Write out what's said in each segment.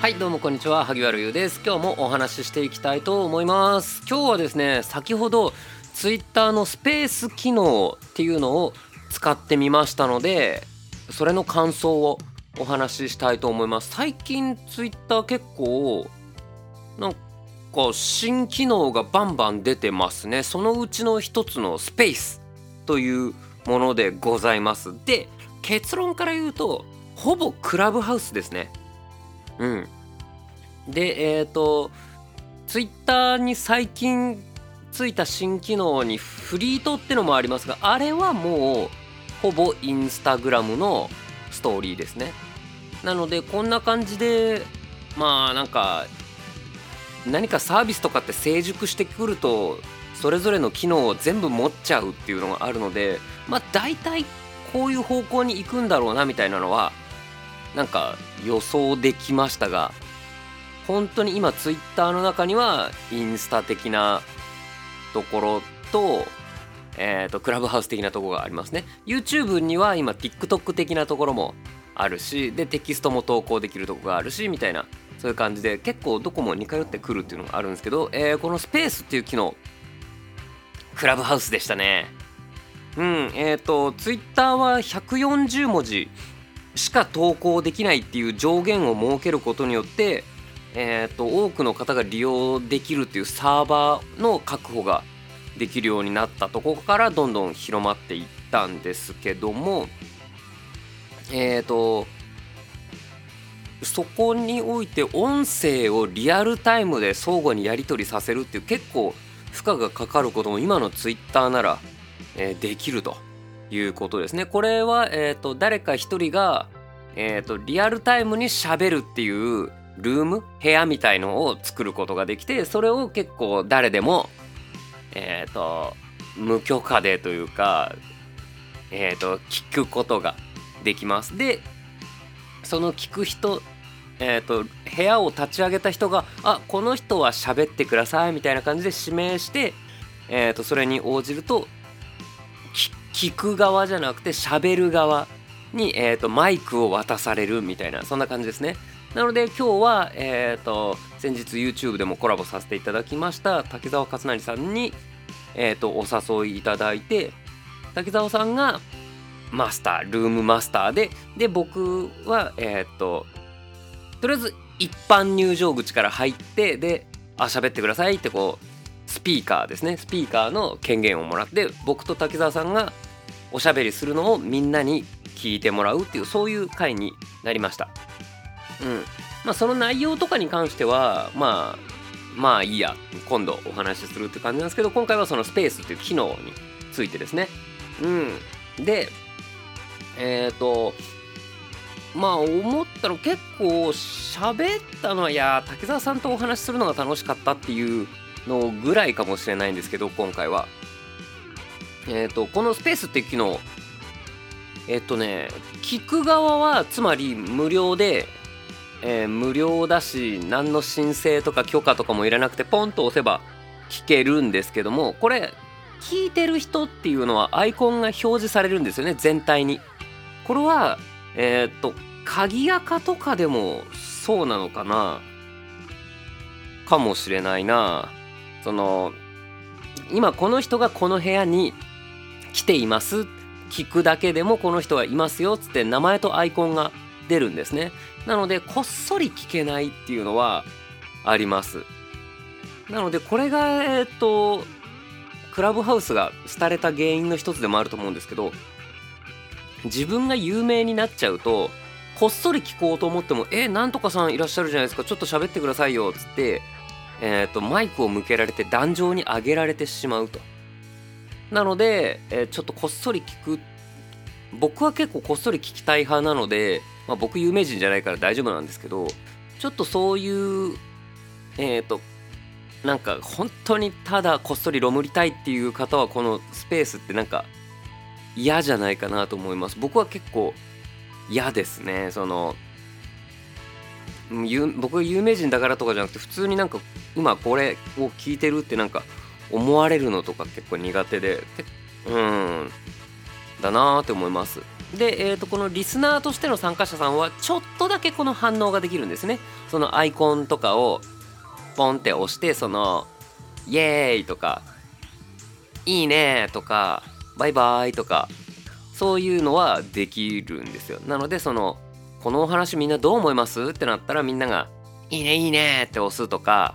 はいどうもこんにちは萩原優です。今日もお話ししていきたいと思います。今日はですね先ほどツイッターのスペース機能っていうのを使ってみましたのでそれの感想をお話ししたいと思います。最近ツイッター結構なんか新機能がバンバン出てますね。そのうちの一つのスペースというものでございます。で結論から言うとほぼクラブハウスですね。うん。で、えっ、ー、と、ツイッターに最近ついた新機能にフリートってのもありますが、あれはもうほぼインスタグラムのストーリーですね。なので、こんな感じで、まあなんか、何かサービスとかって成熟してくると、それぞれの機能を全部持っちゃうっていうのがあるので、まあ大体こういう方向に行くんだろうなみたいなのはなんか予想できましたが本当に今ツイッターの中にはインスタ的なところと,、えーと、クラブハウス的なところがありますね。YouTube には今 TikTok 的なところもあるしでテキストも投稿できるとこがあるしみたいなそういう感じで結構どこも似通ってくるっていうのがあるんですけど、えー、このスペースっていう機能クラブハウスでしたね。うんえっ、ー、と Twitter は140文字しか投稿できないっていう上限を設けることによって、えーと、多くの方が利用できるっていうサーバーの確保ができるようになったとこからどんどん広まっていったんですけどもえっ、ー、とそこにおいて音声をリアルタイムで相互にやり取りさせるっていう結構負荷がかかることも今のツイッターなら、え、できると。いうことですね。これは、えーと、誰か一人が、えーと、リアルタイムにしゃべるっていうルーム部屋みたいのを作ることができてそれを結構誰でも、えーと、無許可でというか、えー、と聞くことができます。でその聞く人えーと、部屋を立ち上げた人が「あこの人は喋ってください」みたいな感じで指名して、えーとそれに応じると聞く側じゃなくて喋る側に、えーと、マイクを渡されるみたいなそんな感じですね。なので今日は、えーと、先日 YouTube でもコラボさせていただきました滝沢勝成さんに、えーと、お誘いいただいて滝沢さんがマスタールームマスターでで僕はえっ、ととりあえず一般入場口から入ってであ喋ってくださいってこうスピーカーですね。スピーカーの権限をもらって僕と滝沢さんがおしゃべりするのをみんなに聞いてもらうっていうそういう回になりました。うんまあ、その内容とかに関してはまあまあいいや今度お話しするって感じなんですけど今回はそのスペースっていう機能についてですね。うん、でえっ、ー、とまあ思ったの結構喋ったのはいや竹澤さんとお話しするのが楽しかったっていうのぐらいかもしれないんですけど今回は。えっ、ー、と、このスペースっていう機能、えっ、ー、とね、聞く側はつまり無料で、えー、無料だし、何の申請とか許可とかもいらなくて、ポンと押せば聞けるんですけども、これ、聞いてる人っていうのはアイコンが表示されるんですよね、全体に。これは、えっ、と、鍵垢とかでもそうなのかなかもしれないな。その、今この人がこの部屋に来ています。聞くだけでもこの人はいますよっつって名前とアイコンが出るんですね。なのでこっそり聞けないっていうのはあります。なのでこれがえっ、とクラブハウスが廃れた原因の一つでもあると思うんですけど自分が有名になっちゃうとこっそり聞こうと思っても「えなんとかさんいらっしゃるじゃないですか。ちょっと喋ってくださいよ」っつって、えーとマイクを向けられて壇上に上げられてしまうと。なので、えー、ちょっとこっそり聞く。僕は結構こっそり聞きたい派なので、まあ、僕有名人じゃないから大丈夫なんですけどちょっとそういうえっ、ー、となんか本当にただこっそりロムりたいっていう方はこのスペースってなんか嫌じゃないかなと思います。僕は結構嫌ですね。その僕が有名人だからとかじゃなくて普通になんか今これを聞いてるってなんか思われるのとか結構苦手でうん。だなーって思います。で、えー、とこのリスナーとしての参加者さんはちょっとだけこの反応ができるんですね。そのアイコンとかをポンって押してそのイエーイとかいいねとかバイバイとかそういうのはできるんですよ。なのでそのこのお話みんなどう思います？ってなったらみんながいいねいいねって押すとか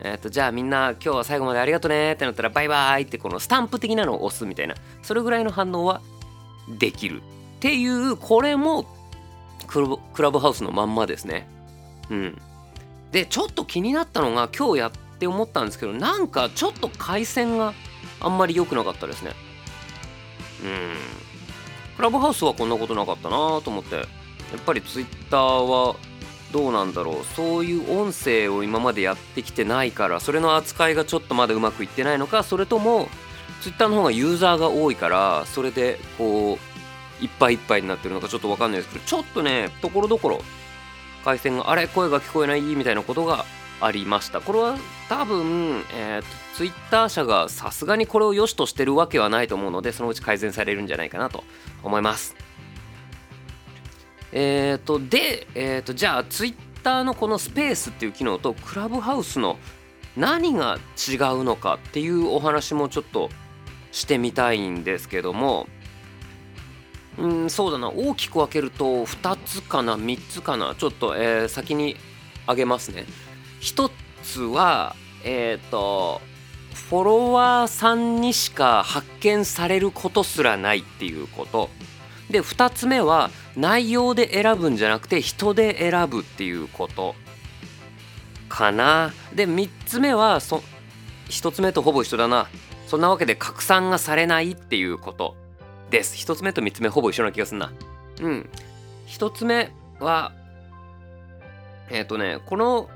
えっ、ー、とじゃあみんな今日は最後までありがとねってなったらバイバイってこのスタンプ的なのを押すみたいな。それぐらいの反応はできるっていうこれもクラブハウスのまんまですね。うん。でちょっと気になったのが今日やって思ったんですけどなんかちょっと回線があんまり良くなかったですね。うん。クラブハウスはこんなことなかったなと思って。やっぱりツイッターはどうなんだろう。そういう音声を今までやってきてないからそれの扱いがちょっとまだうまくいってないのかそれとも Twitter の方がユーザーが多いからそれでこういっぱいいっぱいになってるのかちょっと分かんないですけどちょっとねところどころ回線があれ声が聞こえないみたいなことがありました。これは多分、えーと、Twitter 社がさすがにこれを良しとしてるわけはないと思うのでそのうち改善されるんじゃないかなと思います。え、ー、とで、えーと、じゃあ Twitter のこのスペースっていう機能とクラブハウスの何が違うのかっていうお話もちょっとしてみたいんですけども。うんそうだな。大きく分けると2つかな3つかな。ちょっと、えー、先に挙げますね。1つはえっ、ー、とフォロワーさんにしか発見されることすらないっていうこと。で2つ目は内容で選ぶんじゃなくて人で選ぶっていうことかな。で3つ目はそ1つ目とほぼ一緒だな。そんなわけで拡散がされないっていうことです。1つ目と3つ目ほぼ一緒な気がすんな。うん。1つ目はえっ、ー、とねこの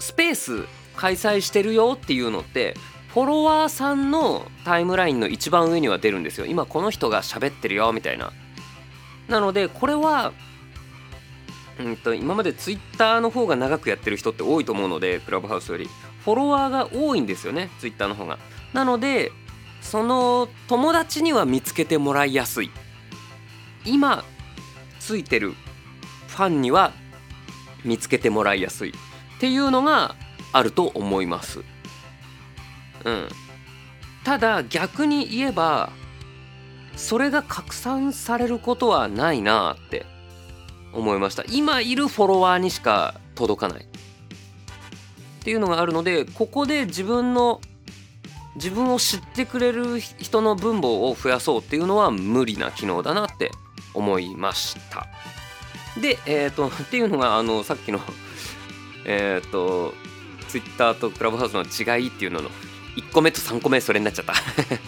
スペース開催してるよっていうのってフォロワーさんのタイムラインの一番上には出るんですよ。今この人が喋ってるよみたいな。なのでこれはうんと今までツイッターの方が長くやってる人って多いと思うのでクラブハウスより。フォロワーが多いんですよねツイッターの方が。なのでその友達には見つけてもらいやすい。今ついてるファンには見つけてもらいやすい。っていうのがあると思います。うん。ただ逆に言えばそれが拡散されることはないなって思いました。今いるフォロワーにしか届かない。っていうのがあるのでここで自分の自分を知ってくれる人の分母を増やそうっていうのは無理な機能だなって思いました。でえっ、ー、とっていうのがあのさっきの えっ、と Twitter とクラブハウスの違いっていうのの1個目と3個目それになっちゃった。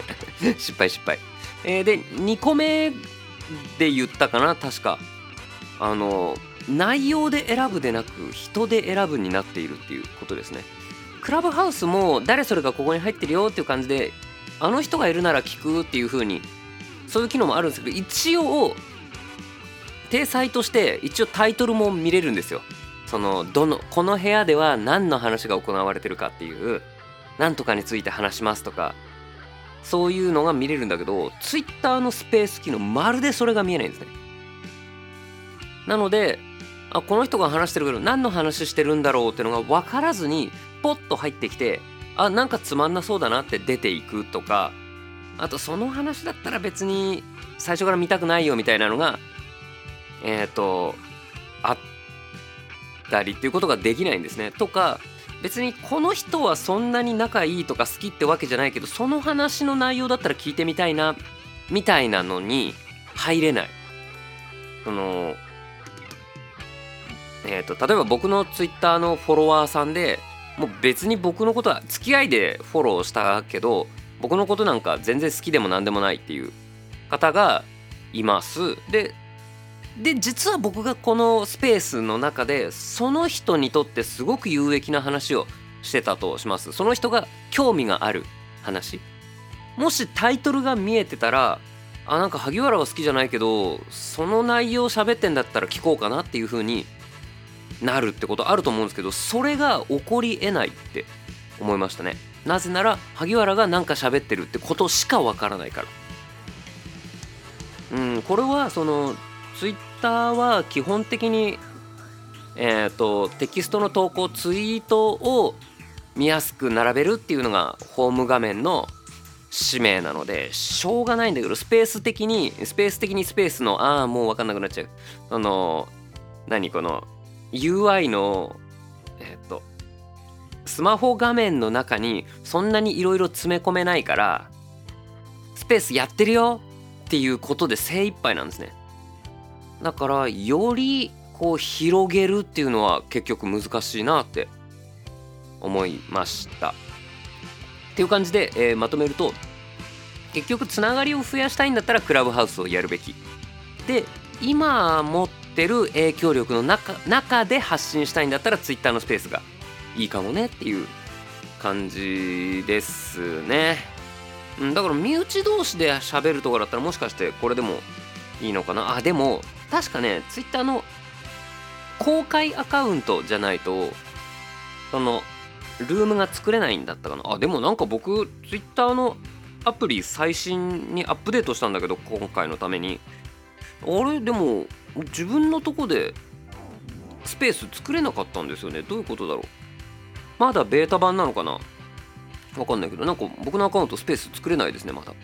失敗失敗、えー、で2個目で言ったかな確か。あの内容で選ぶでなく人で選ぶになっているっていうことですね。クラブハウスも誰それがここに入ってるよっていう感じであの人がいるなら聞くっていう風にそういう機能もあるんですけど一応体裁として一応タイトルも見れるんですよ。そのどのこの部屋では何の話が行われてるかっていう何とかについて話しますとかそういうのが見れるんだけど Twitter のスペース機能まるでそれが見えないんですね。なのであこの人が話してるけど何の話してるんだろうっていうのが分からずにポッと入ってきてあなんかつまんなそうだなって出ていくとかあとその話だったら別に最初から見たくないよみたいなのがえっ、ー、とあったりっていうことができないんですね。とか別にこの人はそんなに仲いいとか好きってわけじゃないけどその話の内容だったら聞いてみたいなみたいなのに入れない。そのえーと、例えば僕のツイッターのフォロワーさんでもう別に僕のことは付き合いでフォローしたけど僕のことなんか全然好きでも何でもないっていう方がいます。でで実は僕がこのスペースの中でその人にとってすごく有益な話をしてたとします。その人が興味がある話。もしタイトルが見えてたらあなんか萩原は好きじゃないけどその内容喋ってんだったら聞こうかなっていう風になるってことあると思うんですけどそれが起こりえないって思いましたね。なぜなら萩原が何か喋ってるってことしかわからないから。うんこれはそのツイッターは基本的にえーと、テキストの投稿ツイートを見やすく並べるっていうのがホーム画面の使命なのでしょうがないんだけどスペース的にスペース的にスペースのああもう分かんなくなっちゃう。あの何この UI のえっ、とスマホ画面の中にそんなにいろいろ詰め込めないからスペースやってるよっていうことで精一杯なんですね。だからよりこう広げるっていうのは結局難しいなって思いました。っていう感じで、えー、まとめると結局つながりを増やしたいんだったらクラブハウスをやるべき。で今持ってる影響力の中中で発信したいんだったら Twitter のスペースがいいかもねっていう感じですね。だから身内同士で喋るとかだったらもしかしてこれでもいいのかな？あでも確かね Twitter の公開アカウントじゃないとそのルームが作れないんだったかな。あでもなんか僕 Twitter のアプリ最新にアップデートしたんだけど今回のために。あれ？でも自分のとこでスペース作れなかったんですよね。どういうことだろう。まだベータ版なのかな？わかんないけどなんか僕のアカウントスペース作れないですねまだ。っ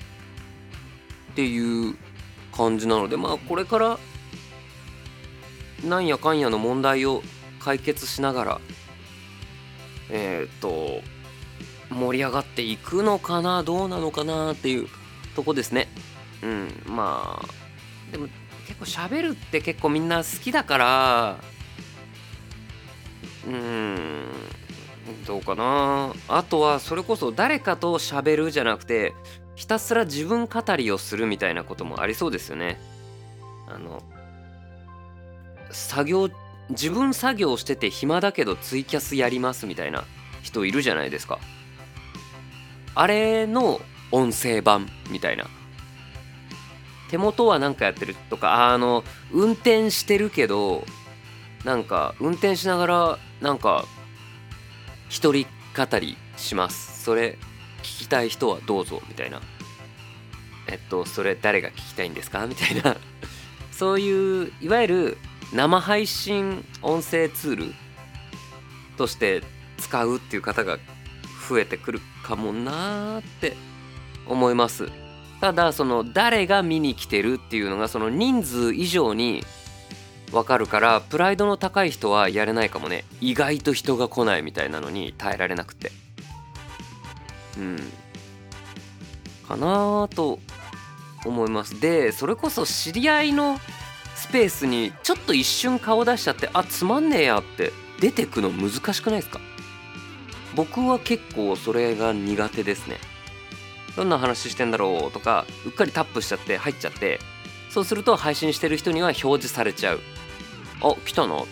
ていう感じなのでまあこれからなんやかんやの問題を解決しながらえっ、と盛り上がっていくのかなどうなのかなっていうとこですね。うんまあでも結構喋るって結構みんな好きだからうんどうかな。あとはそれこそ誰かと喋るじゃなくてひたすら自分語りをするみたいなこともありそうですよね。あの作業自分作業してて暇だけどツイキャスやりますみたいな人いるじゃないですか。あれの音声版みたいな。手元は何かやってるとかあの運転してるけどなんか運転しながらなんか一人語りします。それ聞きたい人はどうぞみたいな。えっとそれ誰が聞きたいんですか？みたいな。そういういわゆる生配信音声ツールとして使うっていう方が増えてくるかもなーって思います。ただその誰が見に来てるっていうのがその人数以上に分かるからプライドの高い人はやれないかもね。意外と人が来ないみたいなのに耐えられなくて。うん。かなと思います。でそれこそ知り合いのスペースにちょっと一瞬顔出しちゃってあつまんねえやって出てくの難しくないですか？僕は結構それが苦手ですね。どんな話してんだろうとかうっかりタップしちゃって入っちゃってそうすると配信してる人には表示されちゃう。あ来たな。っ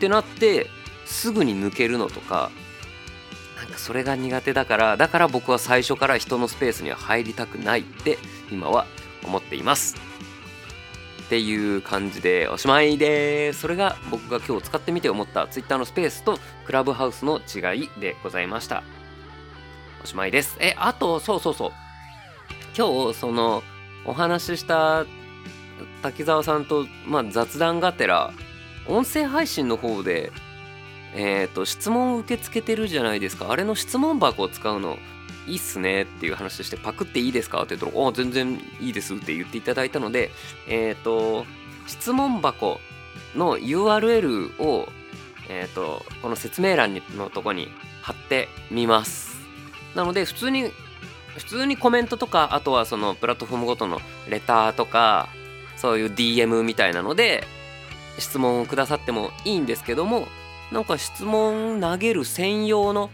てなってすぐに抜けるのとかなんかそれが苦手だからだから僕は最初から人のスペースには入りたくないって今は思っています。っていう感じでおしまいです。それが僕が今日使ってみて思った Twitter のスペースとクラブハウスの違いでございました。おしまいです。え、あと、そうそうそう。今日、その、お話しした滝沢さんと、まあ、雑談がてら、音声配信の方で、えっ、ー、と、質問を受け付けてるじゃないですか。あれの質問箱を使うのいいっすねっていう話をして、パクっていいですかって言ったら、あ、全然いいですって言っていただいたので、えっ、ー、と、質問箱の URL を、えっ、ー、と、この説明欄のとこに貼ってみます。なので、普通に、普通にコメントとか、あとはそのプラットフォームごとのレターとか、そういう DM みたいなので、質問をくださってもいいんですけども、なんか質問投げる専用の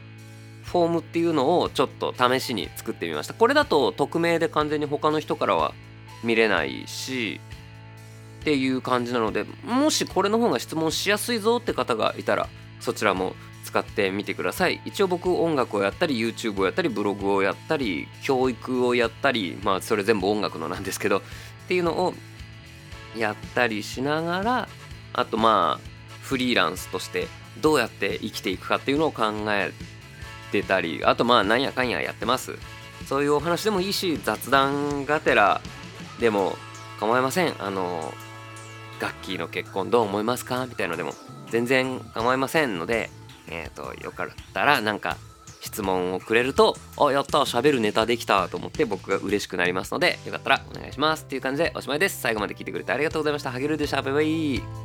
フォームっていうのをちょっと試しに作ってみました。これだと匿名で完全に他の人からは見れないしっていう感じなのでもしこれの方が質問しやすいぞって方がいたらそちらも使ってみてください。一応僕音楽をやったり YouTube をやったりブログをやったり教育をやったりまあそれ全部音楽のなんですけどっていうのをやったりしながらあとまあフリーランスとしてどうやって生きていくかっていうのを考えってたりあとまあなんやかんややってます。そういうお話でもいいし雑談がてらでも構いません。あのガッキーの結婚どう思いますか？みたいのでも全然構いませんのでえっ、ー、とよかったらなんか質問をくれるとあやった喋るネタできたと思って僕が嬉しくなりますのでよかったらお願いしますっていう感じでおしまいです。最後まで聞いてくれてありがとうございました。ハゲルでした。バイバイ。